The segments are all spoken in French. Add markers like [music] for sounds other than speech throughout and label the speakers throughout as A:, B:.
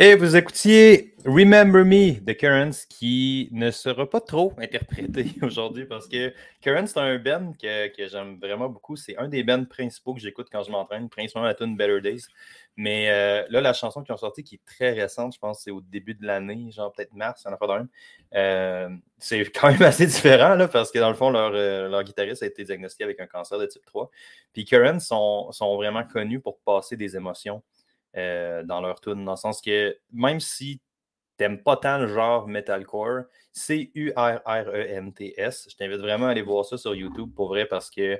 A: Et vous écoutiez Remember Me de Currents qui ne sera pas trop interprété [laughs] aujourd'hui parce que Currents, c'est un band que, j'aime vraiment beaucoup. C'est un des bands principaux que j'écoute quand je m'entraîne, principalement la tune Better Days. Mais euh, là, la chanson qu'ils ont sortie qui est très récente, je pense que c'est au début de l'année, genre peut-être mars, en a pas. Euh, c'est [laughs] quand même assez différent là, parce que dans le fond, leur, euh, leur, guitariste a été diagnostiqué avec un cancer de type 3. Puis Currents sont, sont vraiment connus pour passer des émotions. Euh, dans leur tune, dans le sens que même si t'aimes pas tant le genre metalcore, C-U-R-R-E-M-T-S, je t'invite vraiment à aller voir ça sur YouTube pour vrai parce que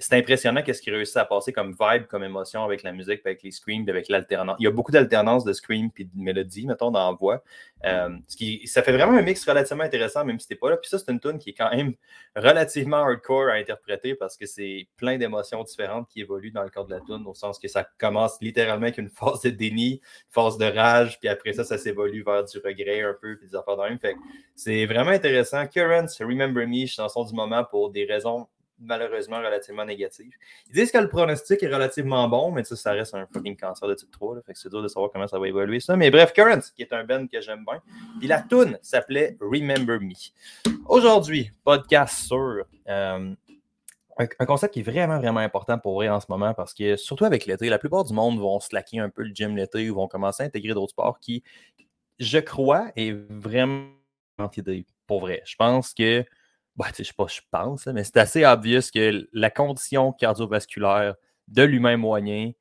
A: c'est impressionnant qu'est-ce qu'il réussit à passer comme vibe, comme émotion avec la musique, avec les screams, avec l'alternance. Il y a beaucoup d'alternance de scream et de mélodie, mettons, dans la voix. Euh, ce qui, ça fait vraiment un mix relativement intéressant, même si t'es pas là. Puis ça, c'est une tune qui est quand même [laughs] relativement hardcore à interpréter parce que c'est plein d'émotions différentes qui évoluent dans le corps de la tune, au sens que ça commence littéralement avec une phase de déni, une phase de rage, puis après ça, ça s'évolue vers du regret un peu, puis des affaires de même. Fait c'est vraiment intéressant. Currents, Remember Me, chanson du moment pour des raisons malheureusement relativement négatif. Ils disent que le pronostic est relativement bon, mais ça, ça reste un fucking cancer de type 3. fait que c'est dur de savoir comment ça va évoluer ça. Mais bref, Currents, qui est un band que j'aime bien. Puis la tune s'appelait Remember Me. Aujourd'hui, podcast sur euh, un, concept qui est vraiment, vraiment important pour vrai en ce moment parce que, surtout avec l'été, la plupart du monde vont slacker un peu le gym l'été ou vont commencer à intégrer d'autres sports qui, je crois, est vraiment idée pour vrai. Je pense que bah, je sais pas, je pense, mais c'est assez obvious que la condition cardiovasculaire de l'humain moyen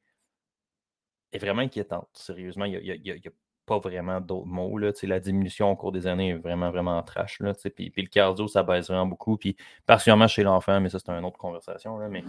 A: est vraiment inquiétante. Sérieusement, il y a, pas vraiment d'autres mots. Là. La diminution au cours des années est vraiment, vraiment trash. Là, puis, puis le cardio, ça baisse vraiment beaucoup. Puis particulièrement chez l'enfant, mais ça, c'est une autre conversation. Là, mais...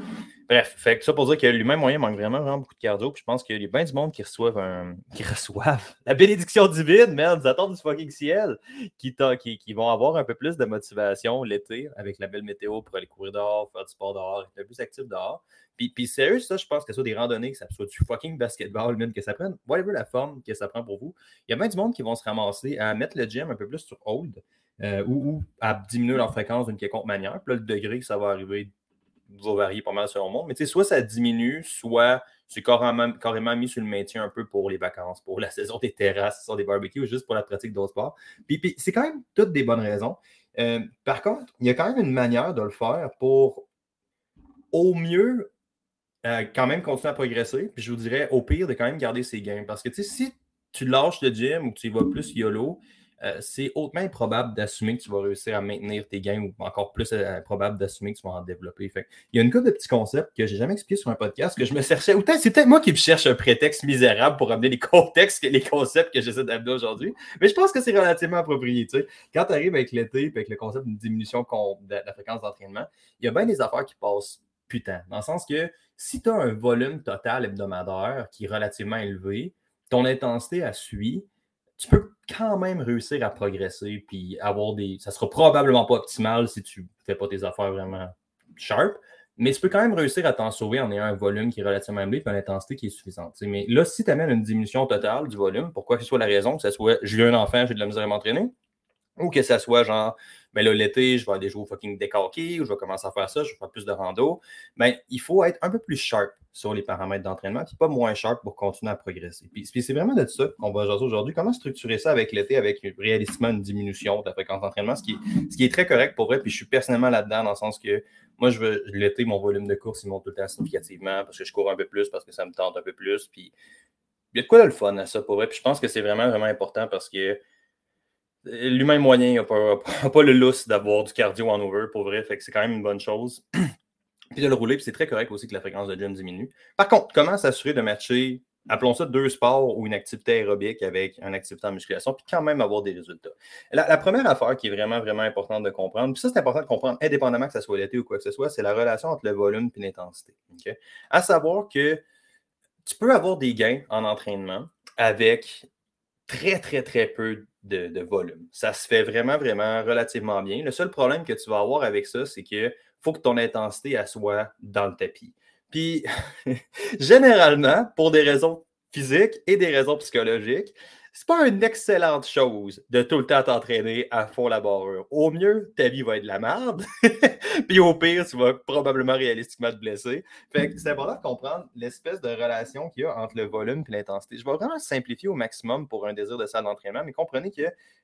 A: Bref, fait que ça pour dire que l'humain moyen manque vraiment, vraiment beaucoup de cardio. Puis je pense qu'il y a bien du monde qui reçoivent un... [laughs] qui reçoivent la bénédiction divine, merde, ils attendent du fucking ciel, qui, qui, qui, vont avoir un peu plus de motivation l'été avec la belle météo pour aller courir dehors, faire du sport dehors, être plus actif dehors. Puis, puis sérieux, ça, je pense que ça des randonnées, que ça soit du fucking basketball, même, que ça prenne, whatever la forme que ça prend pour vous. Il y a bien du monde qui vont se ramasser à mettre le gym un peu plus sur hold euh, ou, à diminuer leur fréquence d'une quelconque manière. Puis là, le degré que ça va arriver va varier pas mal selon le monde. Mais tu sais, soit ça diminue, soit c'est carrément, carrément mis sur le maintien un peu pour les vacances, pour la [laughs] saison des terrasses, sur des barbecues, juste pour la pratique d'autres sports. Puis, puis c'est quand même toutes des bonnes raisons. Euh, par contre, il y a quand même une manière de le faire pour au mieux euh, quand même continuer à progresser. Puis je vous dirais, au pire, de quand même garder ses gains. Parce que si tu lâches le gym ou que tu y vas plus YOLO, euh, c'est hautement improbable d'assumer que tu vas réussir à maintenir tes gains ou encore plus euh, probable d'assumer que tu vas en développer. Fait, il y a une couple de petits concepts que j'ai jamais expliqué sur un podcast que je me cherchais. Autant c'est peut-être moi qui me cherche un prétexte misérable pour amener les [laughs] contextes, les concepts que j'essaie d'amener aujourd'hui. Mais je pense que c'est relativement approprié. Tu sais. Quand tu arrives avec l'été et avec le concept d'une diminution de la fréquence d'entraînement, il y a bien des affaires qui passent putain. Dans le sens que si tu as un volume total hebdomadaire qui est relativement élevé, ton intensité à suit, tu peux quand même réussir à progresser puis avoir des. Ça sera probablement pas optimal si tu fais pas tes affaires vraiment sharp, mais tu peux quand même réussir à t'en sauver en ayant un volume qui est relativement élevé et une intensité qui est suffisante. Mais là, si tu amènes une diminution totale du volume, pourquoi que ce soit la raison, que ce soit j'ai un enfant, j'ai de la misère à m'entraîner, ou que ce soit genre mais là, l'été, je vais aller jouer au fucking décalqué ou je vais commencer à faire ça, je vais faire plus de rando. Ben, il faut être un peu plus sharp sur les paramètres d'entraînement, puis pas moins sharp pour continuer à progresser. Puis, c'est vraiment de ça qu'on va jaser aujourd'hui. Comment structurer ça avec l'été, avec réalistiquement une diminution de la fréquence d'entraînement, ce qui, est, ce qui est très correct pour vrai. Puis je suis personnellement là-dedans dans le sens que moi, je veux l'été, mon volume de course, il monte tout le temps significativement parce que je cours un peu plus, parce que ça me tente un peu plus. Puis il y a de quoi de le fun à ça pour vrai. Puis je pense que c'est vraiment, vraiment important parce que l'humain moyen n'a [laughs] pas, le lousse d'avoir du cardio en over pour vrai, fait que c'est quand même une bonne chose. [clears throat] puis de le rouler, puis c'est très correct aussi que la fréquence de gym diminue. Par contre, comment s'assurer de matcher, appelons ça deux sports ou une activité aérobique avec une activité en musculation, puis quand même avoir des résultats? La, première affaire qui est vraiment, vraiment importante de comprendre, puis ça c'est important de comprendre indépendamment que ce soit l'été ou quoi que ce soit, c'est la relation entre le volume et l'intensité. À savoir que tu peux avoir des gains en entraînement avec très, très, très peu de, volume. Ça se fait vraiment, vraiment relativement bien. Le seul problème que tu vas avoir avec ça, c'est qu'il faut que ton intensité soit dans le tapis. Puis, [laughs] généralement, pour des raisons physiques et des raisons psychologiques, c'est pas une excellente chose de tout le temps t'entraîner à fond la barrure. Au mieux, ta vie va être de la merde. [laughs] Puis au pire, tu vas probablement réalistiquement te blesser. Fait que c'est important de comprendre l'espèce de relation qu'il y a entre le volume et l'intensité. Je vais vraiment simplifier au maximum pour un désir de salle d'entraînement, mais comprenez que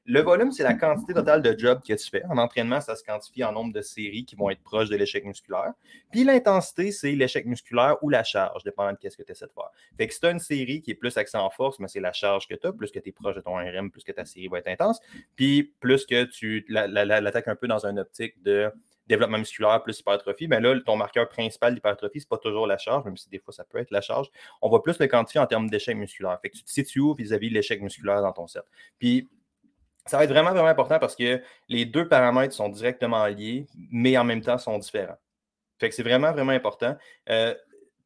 A: le volume, c'est la quantité totale de job que tu fais. En entraînement, ça se quantifie en nombre de séries qui vont être proches de l'échec musculaire. Puis l'intensité, c'est l'échec musculaire ou la charge, dépendant de ce que tu essaies de faire. Fait que si tu as une série qui est plus axée en force, mais c'est la charge que tu as, plus que tu es proche de ton RM, plus que ta série va être intense, puis plus que tu l'attaques un peu dans une optique de développement musculaire plus hypertrophie, mais ben là, ton marqueur principal d'hypertrophie, ce n'est pas toujours la charge, même si des fois ça peut être la charge. On va plus le quantifier en termes d'échec musculaire. Fait que tu te situes où vis-à-vis de l'échec musculaire dans ton set. Puis ça va être vraiment, vraiment important parce que les deux paramètres sont directement liés, mais en même temps sont différents. Fait que c'est vraiment, vraiment important. Euh,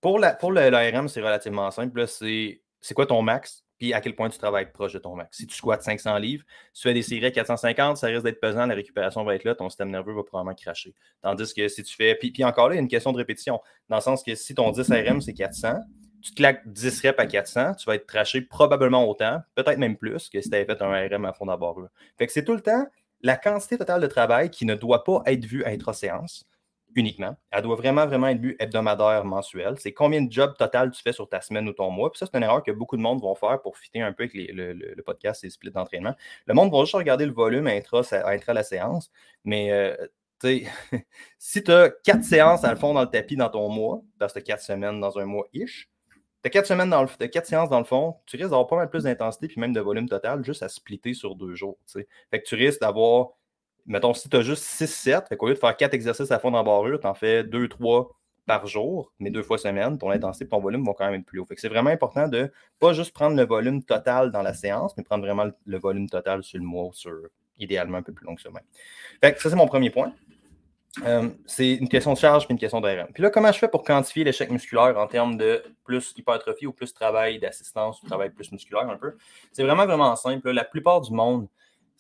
A: pour l'ARM, pour c'est relativement simple. C'est quoi ton max? Puis à quel point tu travailles proche de ton max. Si tu squattes 500 livres, si tu fais des séries à 450, ça risque d'être pesant, la récupération va être là, ton système nerveux va probablement cracher. Tandis que si tu fais. Puis, puis encore là, il y a une question de répétition, dans le sens que si ton 10 RM, c'est 400, tu te claques 10 reps à 400, tu vas être traché probablement autant, peut-être même plus que si tu avais fait un RM à fond d'abord. Fait que c'est tout le temps la quantité totale de travail qui ne doit pas être vue intra-séance uniquement. Elle doit vraiment, vraiment être vue hebdomadaire, mensuel. C'est combien de jobs total tu fais sur ta semaine ou ton mois? Puis ça, c'est une erreur que beaucoup de monde vont faire pour fitter un peu avec le, podcast et les splits d'entraînement. Le monde va juste regarder le volume intra, intra la séance, mais euh, [laughs] si tu as quatre séances à le fond dans le tapis dans ton mois, parce que tu as quatre semaines dans un mois-ish, tu as quatre semaines dans le, quatre séances dans le fond, tu risques d'avoir pas mal plus d'intensité puis même de volume total juste à splitter sur deux jours. Fait que tu risques d'avoir mettons, si tu as juste 6-7, au lieu de faire 4 exercices à fond barrure, tu en fais 2-3 par jour, mais deux fois semaine, ton intensité et ton volume vont quand même être plus haut. c'est vraiment important de pas juste prendre le volume total dans la séance, mais prendre vraiment le, volume total sur le mois sur idéalement un peu plus long que ça Fait ça, c'est mon premier point. Euh, c'est une question de charge puis une question d'ARM. Puis là, comment je fais pour quantifier l'échec musculaire en termes de plus hypertrophie ou plus travail d'assistance ou travail plus musculaire un peu? C'est vraiment, vraiment simple. La plupart du monde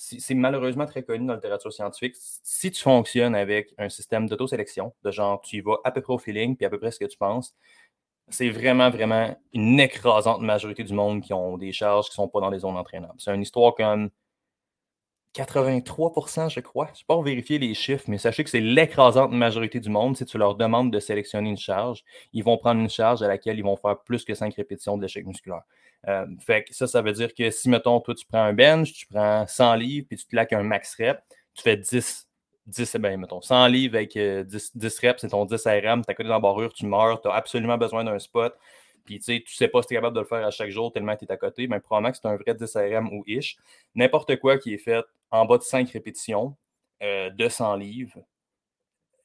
A: c'est malheureusement très connu dans la littérature scientifique. Si tu fonctionnes avec un système d'autosélection, de genre tu y vas à peu près au feeling, puis à peu près ce que tu penses, c'est vraiment, vraiment une écrasante majorité du monde qui ont des charges qui ne sont pas dans des zones entraînables. C'est une histoire comme 83% je crois. Je ne sais pas vérifier les chiffres, mais sachez que c'est l'écrasante majorité du monde. Si tu leur demandes de sélectionner une charge, ils vont prendre une charge à laquelle ils vont faire plus que 5 répétitions de l'échec musculaire. Euh, fait que ça, ça veut dire que si, mettons, toi, tu prends un bench, tu prends 100 livres, puis tu te laques un max rep, tu fais 10, 10 ben, mettons, 100 livres avec 10, euh, 10 reps, c'est ton 10 RM, tu as côté d'embarrure, tu meurs, tu as absolument besoin d'un spot. Puis tu sais, tu sais pas si tu es capable de le faire à chaque jour tellement tu es à côté, mais probablement que c'est un vrai 10 RM ou ish. N'importe quoi qui est fait en bas de 5 répétitions euh, de 100 livres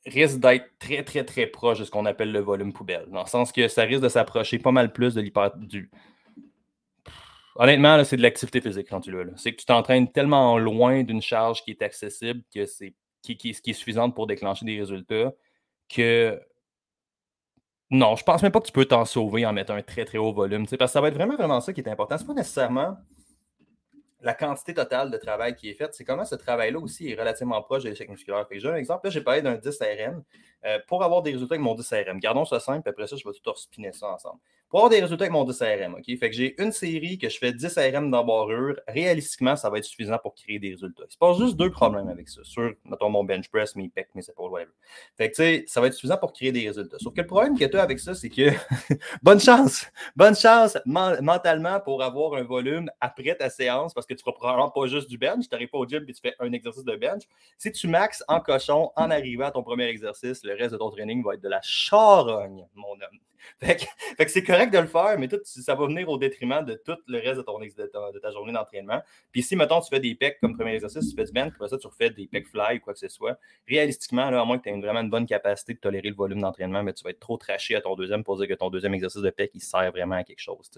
A: risque d'être très, très, très proche de ce qu'on appelle le volume poubelle. Dans le sens que ça risque de s'approcher pas mal plus de l'hyper, du, Honnêtement, c'est de l'activité physique quand tu l'as. C'est que tu t'entraînes tellement loin d'une charge qui est accessible, que c'est qui, est suffisante pour déclencher des résultats, que non, je pense même pas que tu peux t'en sauver en mettant un très très haut volume. Parce que ça va être vraiment, vraiment ça qui est important. C'est pas nécessairement la quantité totale de travail qui est faite, c'est comment ce travail-là aussi est relativement proche de l'échec musculaire. J'ai un exemple, là, j'ai parlé d'un 10 RM. Euh, pour avoir des résultats avec mon 10 RM, gardons ça simple, puis après ça, je vais tout spinner ça ensemble. Pour avoir des résultats avec mon 10 RM, OK? Fait que j'ai une série que je fais 10 RM d'embarrure. Réalistiquement, ça va être suffisant pour créer des résultats. Il se passe juste deux problèmes avec ça. Sur, mettons, mon bench press, mes pecs, mes épaules, whatever. Fait que, tu sais, ça va être suffisant pour créer des résultats. Sauf que le problème que tu as avec ça, c'est que [laughs] bonne chance, bonne chance mentalement pour avoir un volume après ta séance parce que tu ne probablement pas juste du bench. Tu n'arrives pas au gym et tu fais un exercice de bench. Si tu maxes en cochon en arrivant à ton premier exercice, le reste de ton training va être de la charogne, mon homme. [laughs] Fait que, c'est correct de le faire, mais tout, ça va venir au détriment de tout le reste de, ton, de, ta, journée d'entraînement. Puis si, mettons, tu fais des pecs comme premier exercice, tu fais du bench, après ça, tu refais des pecs fly ou quoi que ce soit, réalistiquement, à moins que tu aies vraiment une bonne capacité de tolérer le volume d'entraînement, mais tu vas être trop traché à ton deuxième pour dire que ton deuxième exercice de pec, il sert vraiment à quelque chose.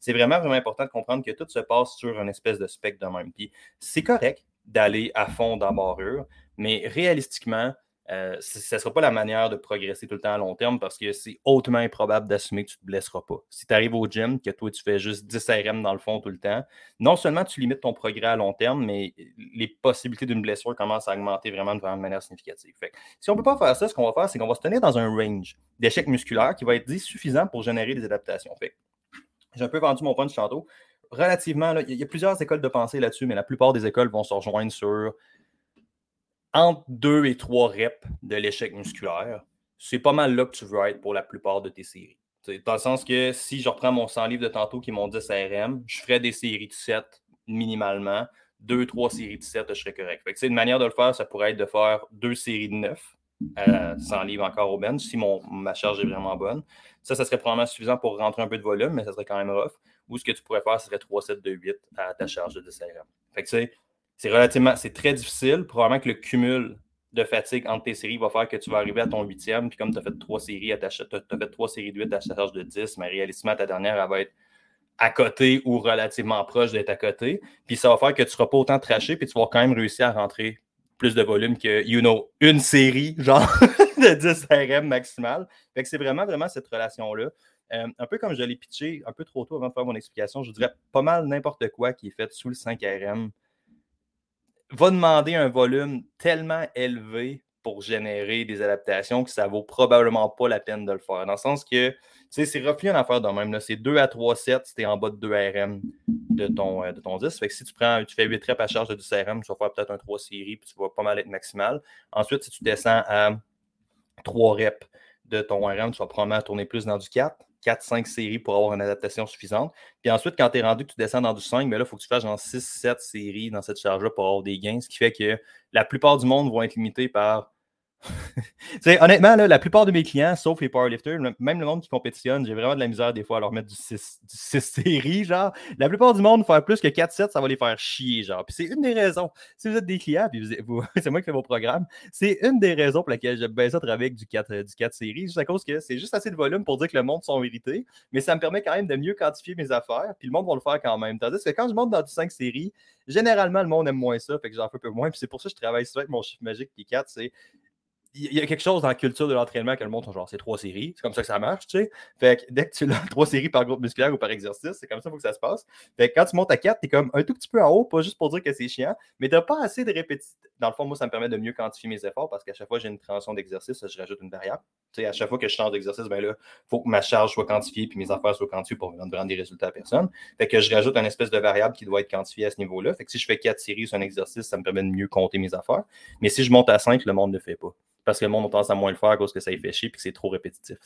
A: c'est vraiment, vraiment important de comprendre que tout se passe sur une espèce de spec de même. Puis c'est correct d'aller à fond dans barrure, mais réalistiquement, euh, ce ne sera pas la manière de progresser tout le temps à long terme parce que c'est hautement improbable d'assumer que tu ne te blesseras pas. Si tu arrives au gym, que toi, tu fais juste 10 RM dans le fond tout le temps, non seulement tu limites ton progrès à long terme, mais les possibilités d'une blessure commencent à augmenter vraiment de manière significative. si on ne peut pas faire ça, ce qu'on va faire, c'est qu'on va se tenir dans un range d'échecs musculaires qui va être dit suffisant pour générer des adaptations. J'ai un peu vendu mon punch tantôt. relativement, il y a plusieurs écoles de pensée là-dessus, mais la plupart des écoles vont se rejoindre sur entre 2 et 3 reps de l'échec musculaire. C'est pas mal là que tu veux être pour la plupart de tes séries. Dans le sens que si je reprends mon 100 livres de tantôt qui m'ont 10 RM, je ferais des séries de 7 minimalement. 2-3 séries de 7, je serais correct. une manière de le faire, ça pourrait être de faire deux séries de 9 à 100 livres encore au bench si mon, ma charge est vraiment bonne. Ça, ça serait probablement suffisant pour rentrer un peu de volume, mais ça serait quand même rough. Ou ce que tu pourrais faire, ce serait 3 sets de 8 à ta charge de 10 RM. Fait que c'est relativement, c'est très difficile. Probablement que le cumul de fatigue entre tes séries va faire que tu vas arriver à ton huitième, puis comme tu as fait trois séries ta as fait trois séries de 8 à ta charge de 10, mais réalistement, ta dernière, elle va être à côté ou relativement proche d'être à côté. Puis ça va faire que tu ne seras pas autant traché, puis tu vas quand même réussir à rentrer plus de volume que, you know, une série, [laughs] genre de 10 RM maximal. Fait que c'est vraiment, vraiment cette relation-là. Euh, un peu comme je l'ai pitché un peu trop tôt avant de faire mon explication, je dirais pas mal n'importe quoi qui est fait sous le 5 RM va demander un volume tellement élevé pour générer des adaptations que ça vaut probablement pas la peine de le faire. Dans le sens que, tu sais, c'est roughly une affaire de même. C'est 2 à 3 sets es en bas de 2 RM de ton, euh, de ton 10. Fait que si tu fais 8 reps à charge de 10 RM, tu vas faire peut-être un 3 séries, puis tu vas pas mal être maximal. Ensuite, si tu descends à 3 reps de ton RM, tu vas probablement tourner plus dans du 4. 4-5 séries pour avoir une adaptation suffisante. Puis ensuite, quand tu es rendu que tu descends dans du 5, mais ben là, il faut que tu fasses genre 6-7 séries dans cette charge-là pour avoir des gains, ce qui fait que la plupart du monde vont être limités par [laughs] honnêtement, la plupart de mes clients, sauf les powerlifters, même le monde qui compétitionne, j'ai vraiment de la misère des fois à leur mettre du 6, [laughs] séries, genre. La plupart du monde, faire plus que 4-7, ça va les faire chier, genre. Puis c'est une des raisons. Si vous êtes des clients, puis [laughs] c'est moi qui fais vos programmes, c'est une des raisons pour laquelle j'aime bien ça travailler avec du 4, du 4 séries, juste à cause que c'est juste assez de volume pour dire que le monde sont irrités, mais ça me permet quand même de mieux quantifier mes affaires, puis le monde va le faire quand même. Tandis que quand je monte dans du 5 séries, généralement, le monde aime moins ça, fait que j'en fais un peu moins, puis c'est pour ça que je travaille souvent avec mon chiffre magique, puis 4, c'est il y a quelque chose dans la culture de l'entraînement que le monde genre c'est trois séries, c'est comme ça que ça marche, tu sais. Fait que dès que tu as [laughs] trois séries par groupe musculaire ou par exercice, c'est comme ça qu'il faut que ça se passe. Fait que quand tu montes à quatre, tu es comme un tout petit peu en haut, pas juste pour dire que c'est chiant, mais tu pas assez de répétitions. Dans le fond, moi, ça me permet de mieux quantifier mes efforts parce qu'à chaque fois que j'ai une transition d'exercice, je rajoute une variable. Tu sais, à chaque fois que je change d'exercice, ben là, faut que ma charge soit quantifiée puis mes affaires soient quantifiées pour rendre des résultats à personne. Fait que je rajoute une espèce de variable qui doit être quantifiée à ce niveau-là. Fait que si je fais quatre séries sur un exercice, ça me permet de mieux compter mes affaires. Mais si je monte à 5, le monde ne le fait pas parce que le monde a tendance à moins le faire à cause que ça y fait chier et que c'est trop répétitif.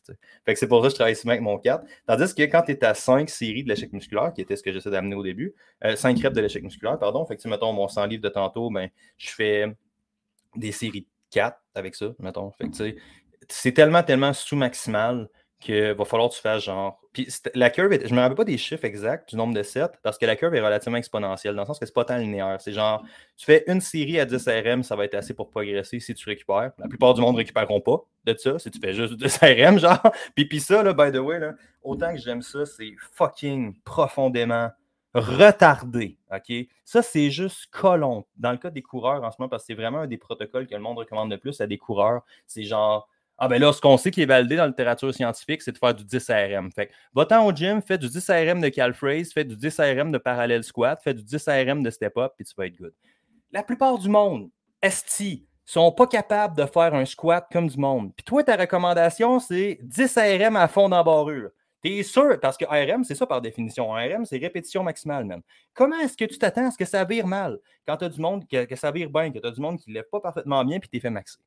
A: Fait que c'est pour ça que je travaille souvent avec mon 4. Tandis que quand tu es à 5 séries de l'échec musculaire, qui était ce que j'essaie d'amener au début, 5 euh, reps de l'échec musculaire, pardon. Fait que, mettons, mon 100 livres de tantôt, ben, je fais des séries de 4 avec ça, mettons. Fait que, c'est tellement, tellement sous-maximal qu'il va falloir que tu fasses genre. Puis la curve, je ne me rappelle pas des chiffres exacts du nombre de sets, parce que la curve est relativement exponentielle, dans le sens que c'est pas tant linéaire. C'est genre, tu fais une série à 10 RM, ça va être assez pour progresser si tu récupères. La plupart du monde ne récupéreront pas de ça, si tu fais juste 10 RM, genre. [laughs] Puis, puis ça, là, by the way, là, autant que j'aime ça, c'est fucking profondément retardé. OK? Ça, c'est juste colon. Dans le cas des coureurs en ce moment, parce que c'est vraiment un des protocoles que le monde recommande le plus à des coureurs. C'est genre ah ben là, ce qu'on sait qui est validé dans la littérature scientifique, c'est de faire du 10 RM. Fait va-t'en au gym, fais du 10 RM de calphrase, fais du 10 RM de parallèle squat, fais du 10 RM de step-up, puis tu vas être good. La plupart du monde, esti, sont pas capables de faire un squat comme du monde. Puis toi, ta recommandation, c'est 10 RM à fond d'embarrure. T'es sûr, parce que RM, c'est ça par définition. RM, c'est répétition maximale, même. Comment est-ce que tu t'attends à ce que ça vire mal quand tu as du monde, que, ça vire bien, que tu as du monde qui ne lève pas parfaitement bien, puis t'es fait maxer?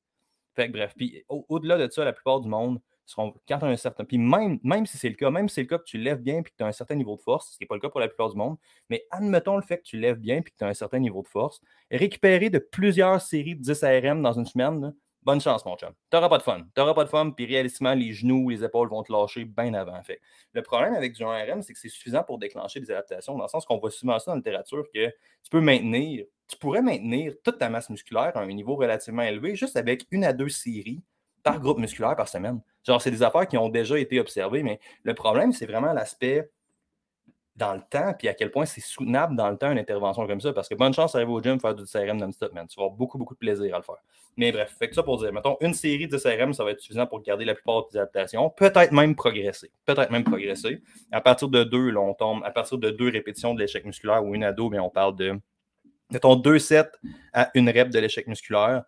A: Fait que bref, puis au-delà de ça, la plupart du monde seront, quand tu as un certain. Puis même, même si c'est le cas, même si c'est le cas que tu lèves bien et que tu as un certain niveau de force, ce qui n'est pas le cas pour la plupart du monde, mais admettons le fait que tu lèves bien et que tu as un certain niveau de force, récupérer de plusieurs séries de 10 RM dans une semaine, bonne chance, mon chum. Tu n'auras pas de fun. Tu n'auras pas de fun, puis réalistiquement, les genoux, les épaules vont te lâcher bien avant. Fait. Le problème avec du 1RM, c'est que c'est suffisant pour déclencher des adaptations, dans le sens qu'on voit souvent ça dans la littérature, que tu peux maintenir, tu pourrais maintenir toute ta masse musculaire à un niveau relativement élevé juste avec une à deux séries par groupe musculaire par semaine. Genre, c'est des affaires qui ont déjà été observées, mais le problème, c'est vraiment l'aspect dans le temps, puis à quel point c'est soutenable dans le temps une intervention comme ça. Parce que bonne chance d'arriver au gym faire du CRM non-stop, man. Tu vas avoir beaucoup, beaucoup de plaisir à le faire. Mais bref, fait que ça pour dire, mettons, une série de CRM, ça va être suffisant pour garder la plupart des adaptations. Peut-être même progresser. Peut-être même progresser. À partir de deux, là, on tombe, à partir de deux répétitions de l'échec musculaire ou une à deux, mais on parle de, mettons, deux sets à une rep de l'échec musculaire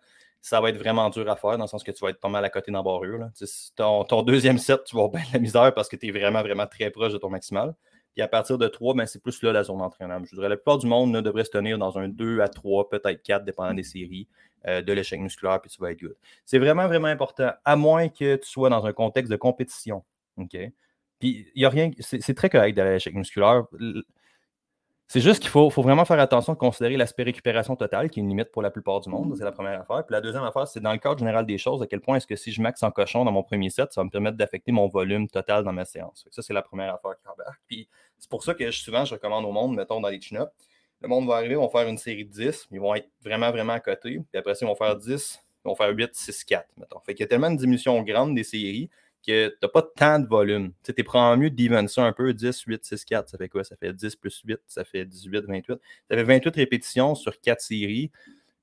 A: ça va être vraiment dur à faire dans le sens que tu vas être pas mal à côté d'embarrure. Ton, ton deuxième set, tu vas avoir de la misère parce que tu es vraiment, vraiment très proche de ton maximal. Puis à partir de 3, ben, c'est plus là la zone d'entraînement. Je dirais la plupart du monde devrait se tenir dans un 2 à 3, peut-être 4, dépendant des séries euh, de l'échec musculaire, puis tu vas être good. C'est vraiment, vraiment important, à moins que tu sois dans un contexte de compétition. Puis il n'y a rien, c'est très correct d'aller à l'échec musculaire. C'est juste qu'il faut, vraiment faire attention à considérer l'aspect récupération totale, qui est une limite pour la plupart du monde. C'est la première affaire. Puis la deuxième affaire, c'est dans le cadre général des choses, à quel point est-ce que si je max en cochon dans mon premier set, ça va me permettre d'affecter mon volume total dans ma séance. Ça, c'est la première affaire qui embarque. Puis c'est pour ça que souvent, je recommande au monde, mettons dans les chin le monde va arriver, ils vont faire une série de 10, ils vont être vraiment, vraiment à côté. Puis après ça, ils vont faire 10, ils vont faire 8, 6, 4, mettons. Fait qu'il y a tellement de diminution grande des séries que tu n'as pas tant de volume. Tu sais, prends mieux d'even ça un peu, 10, 8, 6, 4, ça fait quoi? Ça fait 10 plus 8, ça fait 18, 28. Ça fait 28 répétitions sur 4 séries.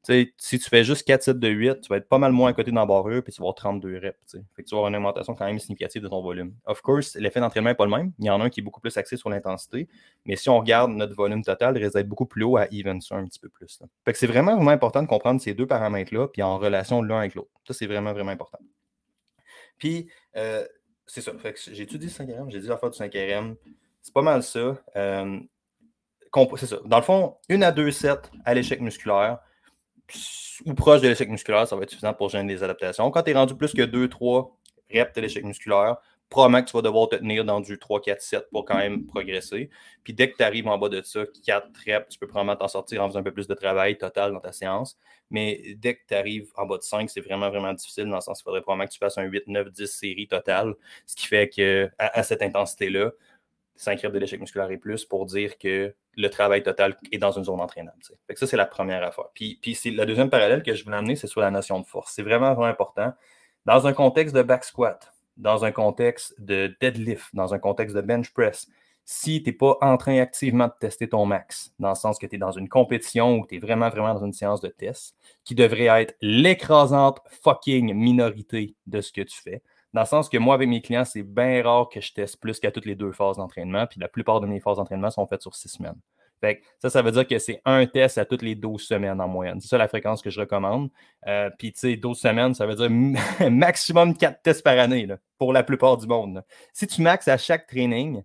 A: Si tu fais juste 4 sets de 8, tu vas être pas mal moins à côté dans barreur, puis tu vas avoir 32 reps. Tu vas avoir une augmentation quand même significative de ton volume. Of course, l'effet d'entraînement n'est pas le même. Il y en a un qui est beaucoup plus axé sur l'intensité. Mais si on regarde notre volume total, il risque d'être beaucoup plus haut à even ça un petit peu plus. C'est vraiment, vraiment important de comprendre ces deux paramètres-là, puis en relation l'un avec l'autre. Ça, c'est vraiment, vraiment important. Puis, euh, c'est ça. J'ai-tu dit 5 RM? J'ai dit faire du 5 RM. C'est pas mal ça. Euh, c'est ça. Dans le fond, une à deux sets à l'échec musculaire ou proche de l'échec musculaire, ça va être suffisant pour gêner des adaptations. Quand tu es rendu plus que 2-3 reps de l'échec musculaire, probablement que tu vas devoir te tenir dans du 3, 4, 7 pour quand même progresser. Puis dès que tu arrives en bas de ça, 4 reps, tu peux probablement t'en sortir en faisant un peu plus de travail total dans ta séance. Mais dès que tu arrives en bas de 5, c'est vraiment, vraiment difficile dans le sens qu'il faudrait probablement que tu fasses un 8, 9, 10 séries totales. Ce qui fait que à, cette intensité-là, 5 reps de l'échec musculaire et plus pour dire que le travail total est dans une zone entraînable. Ça, c'est la première affaire. Puis, puis deuxième parallèle que je voulais amener, c'est sur la notion de force. C'est vraiment, vraiment important. Dans un contexte de back squat, dans un contexte de deadlift, dans un contexte de bench press, si tu n'es pas en train activement de tester ton max, dans le sens que tu es dans une compétition ou tu es vraiment, vraiment dans une séance de test, qui devrait être l'écrasante fucking minorité de ce que tu fais. Dans le sens que moi, avec mes clients, c'est bien rare que je teste plus qu'à toutes les deux phases d'entraînement, puis la plupart de mes phases d'entraînement sont faites sur six semaines ça, ça veut dire que c'est un test à toutes les 12 semaines en moyenne. C'est ça la fréquence que je recommande. Euh, puis, tu sais, 12 semaines, ça veut dire [laughs] maximum 4 tests par année pour la plupart du monde. Si tu maxes à chaque training,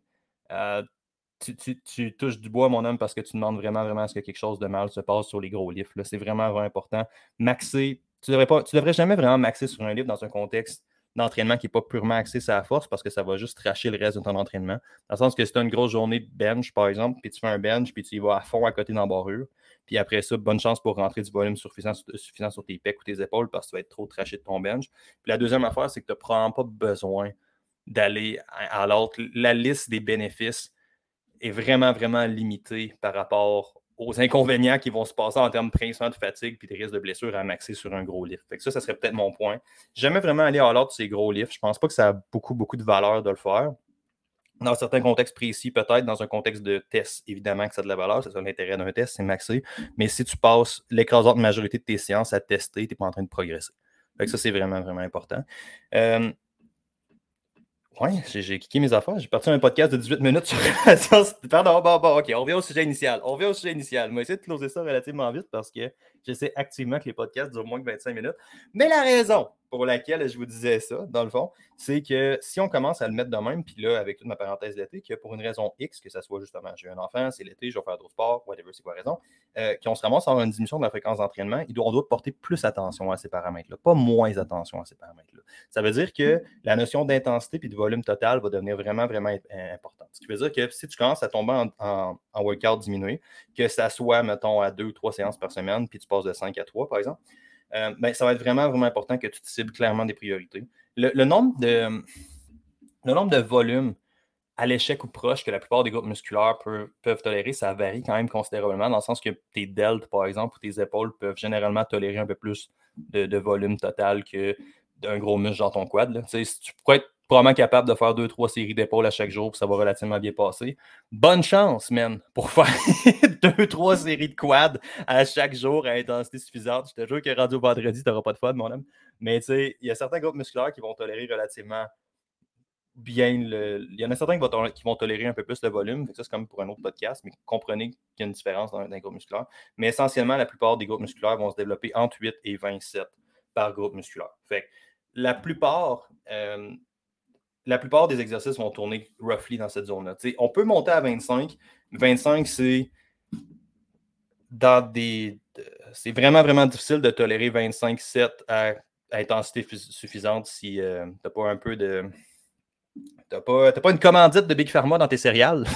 A: euh, tu, touches du bois, mon homme, parce que tu demandes vraiment, vraiment à ce que quelque chose de mal se passe sur les gros livres. C'est vraiment, vraiment important. Maxer, tu ne devrais, devrais jamais vraiment maxer sur un livre dans un contexte d'entraînement qui n'est pas purement axé sur la force parce que ça va juste tracher le reste de ton entraînement. Dans le sens que si tu as une grosse journée de bench, par exemple, puis tu fais un bench, puis tu y vas à fond à côté d'embarrure, puis après ça, bonne chance pour rentrer du volume suffisant, suffisant sur tes pecs ou tes épaules parce que tu vas être trop traché de ton bench. Puis la deuxième affaire, c'est que tu n'as probablement pas besoin d'aller à l'autre. La liste des bénéfices est vraiment, vraiment limitée par rapport aux inconvénients qui vont se passer en termes principalement de fatigue puis des risques de blessures à maxer sur un gros lift. Ça, ça serait peut-être mon point. Jamais vraiment aller à l'ordre de ces gros lifts. Je pense pas que ça a beaucoup, beaucoup de valeur de le faire. Dans certains contextes précis, peut-être, dans un contexte de test, évidemment que ça a de la valeur, c'est ça l'intérêt d'un test, c'est maxer. Mais si tu passes l'écrasante majorité de tes séances à tester, tu n'es pas en train de progresser. Ça, c'est vraiment, vraiment important. Euh, oui, j'ai kické mes affaires. J'ai parti un podcast de 18 minutes sur Pardon, bon, bon, OK, on revient au sujet initial. On revient au sujet initial. Je vais essayer de closer ça relativement vite parce que j'essaie activement que les podcasts durent moins que 25 minutes. Mais la raison pour laquelle je vous disais ça, dans le fond, c'est que si on commence à le mettre de même, puis là, avec toute ma parenthèse d'été, que pour une raison X, que ce soit justement j'ai un enfant, c'est l'été, je vais faire d'autres sports, whatever, c'est quoi la raison, euh, qu'on se ramasse à une diminution de la fréquence d'entraînement, on doit porter plus attention à ces paramètres-là, pas moins attention à ces paramètres-là. Ça veut dire que la notion d'intensité puis de volume total va devenir vraiment, vraiment importante. Ce qui veut dire que si tu commences à tomber en, workout diminué, que ça soit, mettons, à deux ou trois séances par semaine, puis tu passes de 5 à 3, par exemple, euh, ben, ça va être vraiment, vraiment important que tu te cibles clairement des priorités. Le, nombre, de, le nombre de volumes à l'échec ou proche que la plupart des groupes musculaires peuvent, tolérer, ça varie quand même considérablement, dans le sens que tes deltes, par exemple, ou tes épaules peuvent généralement tolérer un peu plus de, volume total que d'un gros muscle dans ton quad. Tu pourrais être probablement capable de faire deux, trois séries d'épaules à chaque jour, puis ça va relativement bien passer. Bonne chance, man, pour [laughs] faire deux, trois séries de quad à chaque jour à intensité suffisante. Je te jure que au vendredi, tu n'auras pas de fun, mon homme. Mais tu sais, il y a certains groupes musculaires qui vont tolérer relativement bien le. Il y en a certains qui vont, tolérer un peu plus le volume. Ça, c'est comme pour un autre podcast, mais comprenez qu'il y a une différence dans, un groupe musculaire. Mais essentiellement, la plupart des groupes musculaires vont se développer entre 8 et 27 par groupe musculaire. Fait la plupart, euh, la plupart des exercices vont tourner roughly dans cette zone-là. On peut monter à 25. 25, c'est dans des. C'est vraiment, vraiment difficile de tolérer 25 sets à, intensité suffisante si euh, tu n'as pas un peu de. Tu pas, pas une commandite de Big Pharma dans tes céréales.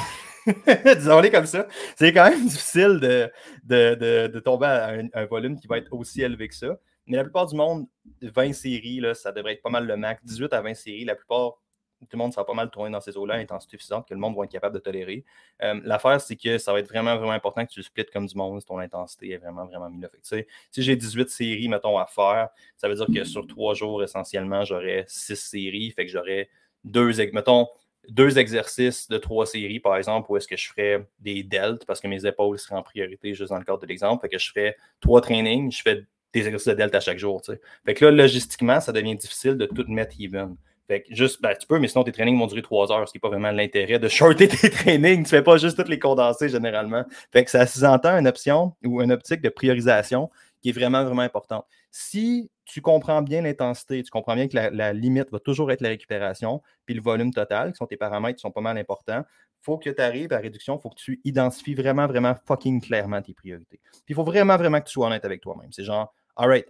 A: [laughs] Disons-les comme ça. C'est quand même [laughs] difficile de, de, tomber à un, volume qui va être aussi élevé que ça. Mais la plupart du monde, 20 séries, là, ça devrait être pas mal le max. 18 à 20 séries, la plupart, tout le monde, va pas mal tourner dans ces eaux-là, intensité suffisante que le monde va être capable de tolérer. Euh, l'affaire, c'est que ça va être vraiment, vraiment important que tu le splits comme du monde si ton intensité est vraiment, vraiment mise là. si j'ai 18 séries, mettons, à faire, ça veut dire que sur trois jours, essentiellement, j'aurais 6 séries. Fait que j'aurais deux, mettons, deux exercices de trois séries, par exemple, où est-ce que je ferais des delts parce que mes épaules seraient en priorité, juste dans le cadre de l'exemple. Fait que je ferais trois trainings, je fais des exercices de delta à chaque jour. Fait que là, logistiquement, ça devient difficile de tout mettre even. Fait que juste, ben, tu peux, mais sinon tes trainings vont durer trois heures, ce qui n'est pas vraiment l'intérêt de shorter [laughs] tes trainings. Tu fais pas juste toutes les condenser généralement. Fait que ça sous-entend une option ou une optique de priorisation qui est vraiment, vraiment importante. Si tu comprends bien l'intensité, tu comprends bien que la, limite va toujours être la récupération, puis le volume total, qui sont tes paramètres qui sont pas mal importants, faut que tu arrives à la réduction, il faut que tu identifies vraiment, vraiment fucking clairement tes priorités. Puis il faut vraiment, vraiment que tu sois honnête avec toi-même. C'est genre, alright,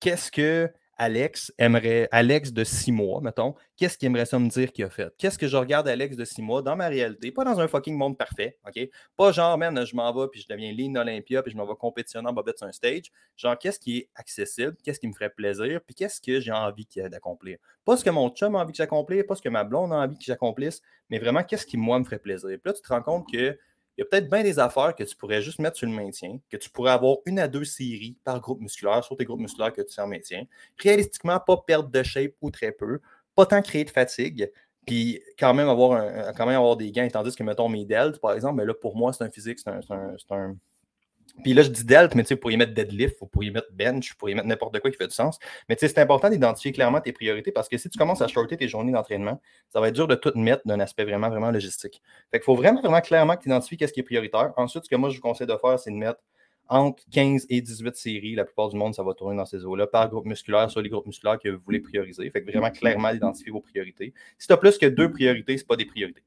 A: qu'est-ce que Alex aimerait, Alex de six mois, mettons, qu'est-ce qu'il aimerait ça me dire qu'il a fait? Qu'est-ce que je regarde Alex de six mois dans ma réalité? Pas dans un fucking monde parfait, OK? Pas genre, man, je m'en vais puis je deviens Lean Olympia puis je m'en vais compétitionner en bobette sur un stage. Genre, qu'est-ce qui est accessible? Qu'est-ce qui me ferait plaisir? Puis qu'est-ce que j'ai envie d'accomplir? Pas ce que mon chum a envie que j'accomplisse, pas ce que ma blonde a envie que j'accomplisse, mais vraiment, qu'est-ce qui, moi, me ferait plaisir? Puis là, tu te rends compte que il y a peut-être bien des affaires que tu pourrais juste mettre sur le maintien, que tu pourrais avoir une à deux séries par groupe musculaire sur tes groupes musculaires que tu en maintien. Réalistiquement, pas perdre de shape ou très peu, pas tant créer de fatigue, puis quand même avoir, un, quand même avoir des gains. Tandis que, mettons, mes delts, par exemple, mais là, pour moi, c'est un physique, c'est un, puis là, je dis delt, mais tu sais, vous pourriez mettre deadlift, vous pourriez mettre bench, vous pourriez mettre n'importe quoi qui fait du sens. Mais tu sais, c'est important d'identifier clairement tes priorités parce que si tu commences à shorter tes journées d'entraînement, ça va être dur de tout mettre d'un aspect vraiment, vraiment logistique. Fait qu'il faut vraiment, vraiment clairement que tu identifies qu'est-ce qui est prioritaire. Ensuite, ce que moi, je vous conseille de faire, c'est de mettre entre 15 et 18 séries. La plupart du monde, ça va tourner dans ces eaux-là par groupe musculaire sur les groupes musculaires que vous voulez prioriser. Fait que vraiment clairement identifier vos priorités. Si tu as plus que deux priorités, ce pas des priorités.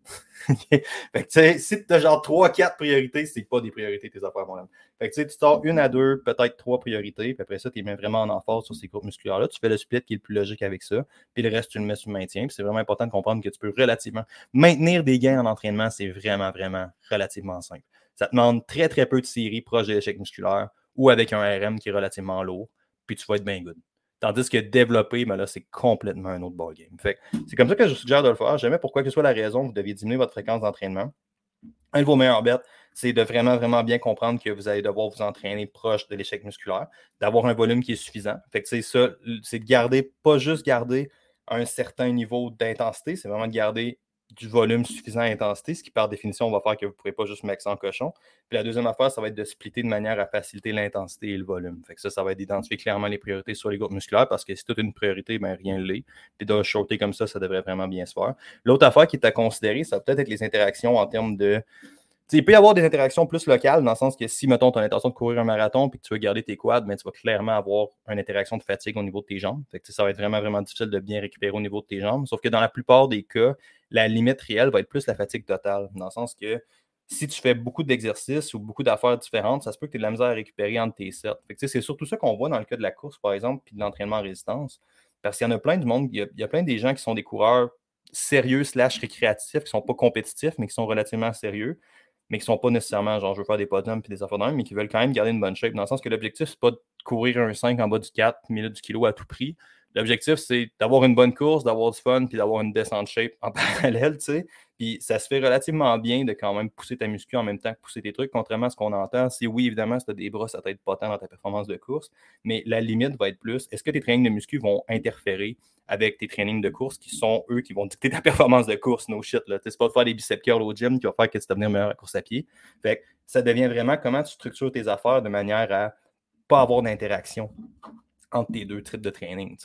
A: [laughs] fait que, si tu as genre 3-4 priorités, c'est pas des priorités tes affaires, mon. Fait que tu sors une à deux, peut-être trois priorités, puis après ça, tu es vraiment en emphase sur ces groupes musculaires-là. Tu fais le split qui est le plus logique avec ça, puis le reste, tu le mets sur le maintien. Puis c'est vraiment important de comprendre que tu peux relativement maintenir des gains en entraînement, c'est vraiment, vraiment relativement simple. Ça demande très, très peu de séries proches de l'échec musculaire ou avec un RM qui est relativement lourd, puis tu vas être bien good. Tandis que développer, ben là, c'est complètement un autre ballgame. C'est comme ça que je suggère de le faire. Jamais pourquoi que ce soit la raison, vous deviez diminuer votre fréquence d'entraînement. Un de vos meilleurs bêtes, c'est de vraiment, vraiment bien comprendre que vous allez devoir vous entraîner proche de l'échec musculaire, d'avoir un volume qui est suffisant. C'est ça, c'est de garder, pas juste garder un certain niveau d'intensité, c'est vraiment de garder du volume suffisant à intensité, ce qui par définition va faire que vous ne pourrez pas juste mettre en cochon. Puis la deuxième affaire, ça va être de splitter de manière à faciliter l'intensité et le volume. Fait que ça, ça va être d'identifier clairement les priorités sur les groupes musculaires parce que si toute une priorité, ben rien ne l'est. Puis de shorter comme ça, ça devrait vraiment bien se faire. L'autre affaire qui est à considérer, ça va peut-être être les interactions en termes de il peut y avoir des interactions plus locales, dans le sens que si, mettons, tu as l'intention de courir un marathon et que tu veux garder tes quads, ben, tu vas clairement avoir une interaction de fatigue au niveau de tes jambes. ça va être vraiment, vraiment difficile de bien récupérer au niveau de tes jambes. Sauf que dans la plupart des cas, la limite réelle va être plus la fatigue totale, dans le sens que si tu fais beaucoup d'exercices ou beaucoup d'affaires différentes, ça se peut que tu aies de la misère à récupérer entre tes sets. c'est surtout ça qu'on voit dans le cas de la course, par exemple, puis de l'entraînement en résistance. Parce qu'il y en a plein du monde, il y a, il y a plein des gens qui sont des coureurs sérieux slash récréatifs, qui ne sont pas compétitifs, mais qui sont relativement sérieux mais qui ne sont pas nécessairement genre je veux faire des podiums et des affaires mais qui veulent quand même garder une bonne shape. Dans le sens que l'objectif, c'est pas de courir un 5 en bas du 4 minutes du kilo à tout prix. L'objectif, c'est d'avoir une bonne course, d'avoir du fun, puis d'avoir une descente shape en [laughs] parallèle, tu sais. Puis ça se fait relativement bien de quand même pousser ta muscu en même temps que pousser tes trucs, contrairement à ce qu'on entend. C'est oui, évidemment, si tu as des bras, ça t'aide pas tant dans ta performance de course, mais la limite va être plus, est-ce que tes trainings de muscu vont interférer avec tes trainings de course qui sont eux qui vont dicter ta [laughs] performance de course, no shit. Là? C'est pas de faire des biceps curls au gym qui va faire que tu devenir meilleur à course à pied. Fait ça devient vraiment comment tu structures tes affaires de manière à pas avoir d'interaction entre tes deux trips de training.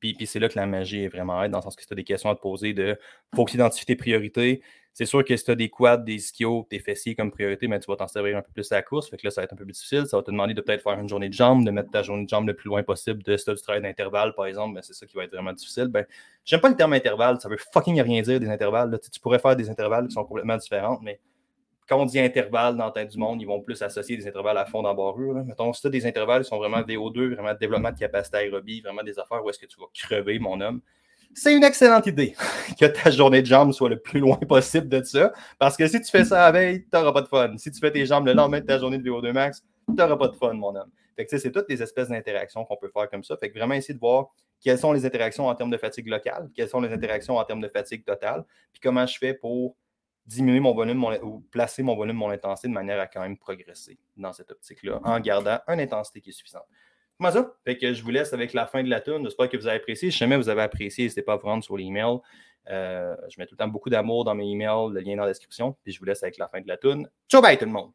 A: Puis, puis c'est là que la magie est vraiment aide, dans le sens que tu as des questions à te poser de faut que tu identifies tes priorités. C'est sûr que si tu as des quads, des ischios, tes fessiers comme priorité, mais tu vas t'en servir un peu plus à la course. Fait que là, ça va être un peu plus difficile. Ça va te demander de peut-être faire une journée de jambes, de mettre ta journée de jambes le plus loin possible de ce du travail d'intervalle, par exemple. Ben, c'est ça qui va être vraiment difficile. Ben, j'aime pas le terme intervalle. Ça veut fucking rien dire des intervalles. Tu pourrais faire des intervalles qui sont complètement différents, mais quand on dit intervalle dans tête du monde, ils vont plus associer des intervalles à fond dans barrure. Mettons, si tu des intervalles qui sont vraiment VO2, vraiment développement de capacité aérobie, vraiment des affaires où est-ce que tu vas crever, mon homme, c'est une excellente idée [laughs] que ta journée de jambes soit le plus loin possible de ça. Parce que si tu fais ça la veille, tu n'auras pas de fun. Si tu fais tes jambes le lendemain de ta journée de VO2 max, tu n'auras pas de fun, mon homme. Fait que c'est toutes les espèces d'interactions qu'on peut faire comme ça. Fait que vraiment essayer de voir quelles sont les interactions en termes de fatigue locale, quelles sont les interactions en termes de fatigue totale, puis comment je fais pour diminuer mon volume ou placer mon volume, mon intensité de manière à quand même progresser dans cette optique-là, en gardant une intensité qui est suffisante. Comment ça? Fait que je vous laisse avec la fin de la tune. J'espère que vous avez apprécié. Si jamais vous avez apprécié, n'hésitez pas à vous rendre sur l'email. Euh, je mets tout le temps beaucoup d'amour dans mes emails, le lien dans la description. Puis je vous laisse avec la fin de la tune. Ciao, bye tout le monde!